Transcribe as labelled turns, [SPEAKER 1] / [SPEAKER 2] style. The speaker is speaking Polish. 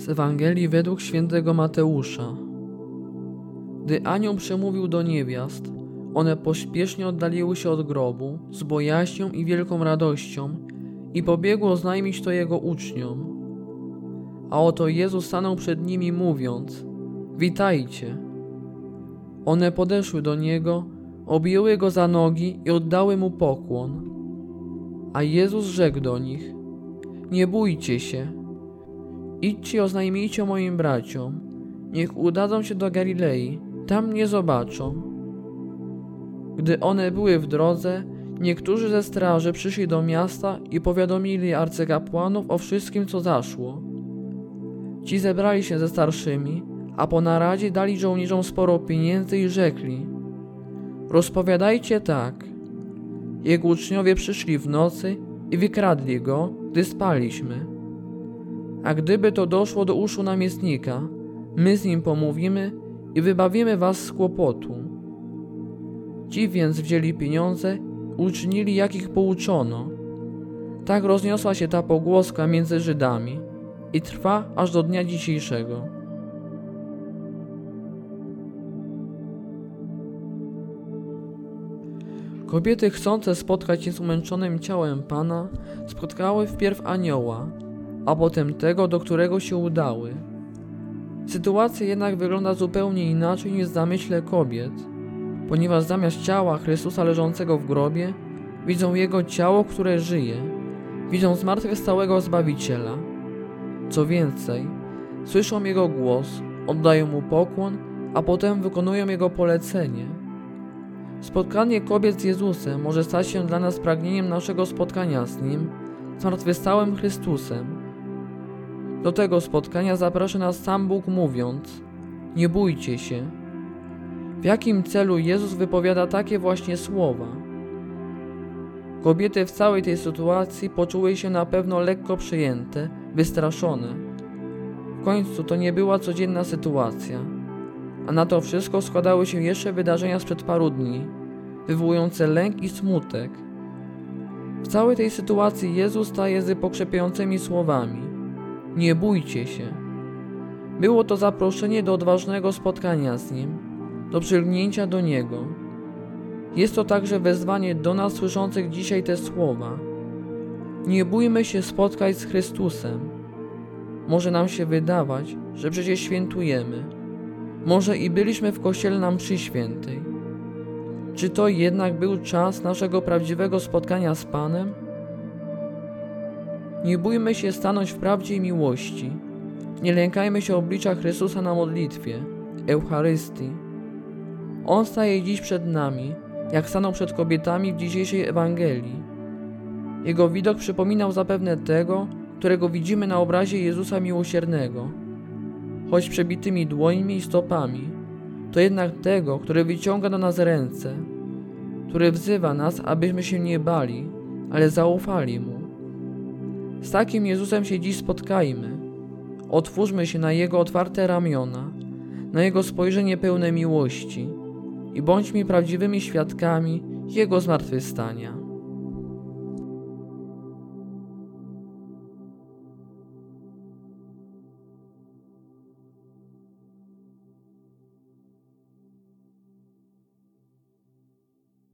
[SPEAKER 1] Z Ewangelii według świętego Mateusza. Gdy anioł przemówił do niewiast, one pośpiesznie oddaliły się od grobu z bojaźnią i wielką radością i pobiegło oznajmić to jego uczniom. A oto Jezus stanął przed nimi mówiąc: Witajcie. One podeszły do niego, objęły go za nogi i oddały mu pokłon. A Jezus rzekł do nich: Nie bójcie się Idźcie oznajmijcie moim braciom, niech udadzą się do Galilei, tam mnie zobaczą. Gdy one były w drodze, niektórzy ze straży przyszli do miasta i powiadomili arcykapłanów o wszystkim, co zaszło. Ci zebrali się ze starszymi, a po naradzie dali żołnierzom sporo pieniędzy i rzekli: Rozpowiadajcie tak. Jego uczniowie przyszli w nocy i wykradli go, gdy spaliśmy. A gdyby to doszło do uszu namiestnika, my z nim pomówimy i wybawimy was z kłopotu. Ci więc wzięli pieniądze i uczynili, jak ich pouczono. Tak rozniosła się ta pogłoska między Żydami i trwa aż do dnia dzisiejszego. Kobiety chcące spotkać się z umęczonym ciałem Pana spotkały wpierw anioła, a potem tego, do którego się udały. Sytuacja jednak wygląda zupełnie inaczej niż w zamyśle kobiet, ponieważ zamiast ciała Chrystusa leżącego w grobie, widzą Jego ciało, które żyje, widzą zmartwychwstałego Zbawiciela. Co więcej, słyszą Jego głos, oddają Mu pokłon, a potem wykonują Jego polecenie. Spotkanie kobiet z Jezusem może stać się dla nas pragnieniem naszego spotkania z Nim, zmartwychwstałym Chrystusem, do tego spotkania zaprasza nas sam Bóg mówiąc: Nie bójcie się. W jakim celu Jezus wypowiada takie właśnie słowa? Kobiety w całej tej sytuacji poczuły się na pewno lekko przejęte, wystraszone. W końcu to nie była codzienna sytuacja, a na to wszystko składały się jeszcze wydarzenia sprzed paru dni, wywołujące lęk i smutek. W całej tej sytuacji Jezus staje z pokrzepiającymi słowami. Nie bójcie się. Było to zaproszenie do odważnego spotkania z Nim, do przylgnięcia do Niego. Jest to także wezwanie do nas słyszących dzisiaj te słowa. Nie bójmy się spotkać z Chrystusem. Może nam się wydawać, że przecież świętujemy. Może i byliśmy w kościele nam przy świętej. Czy to jednak był czas naszego prawdziwego spotkania z Panem? Nie bójmy się stanąć w prawdzie i miłości. Nie lękajmy się oblicza Chrystusa na modlitwie, Eucharystii. On staje dziś przed nami, jak stanął przed kobietami w dzisiejszej Ewangelii. Jego widok przypominał zapewne tego, którego widzimy na obrazie Jezusa Miłosiernego. Choć przebitymi dłońmi i stopami, to jednak tego, który wyciąga do nas ręce, który wzywa nas, abyśmy się nie bali, ale zaufali Mu. Z takim Jezusem się dziś spotkajmy. Otwórzmy się na Jego otwarte ramiona, na Jego spojrzenie pełne miłości i bądźmy prawdziwymi świadkami Jego zmartwychwstania.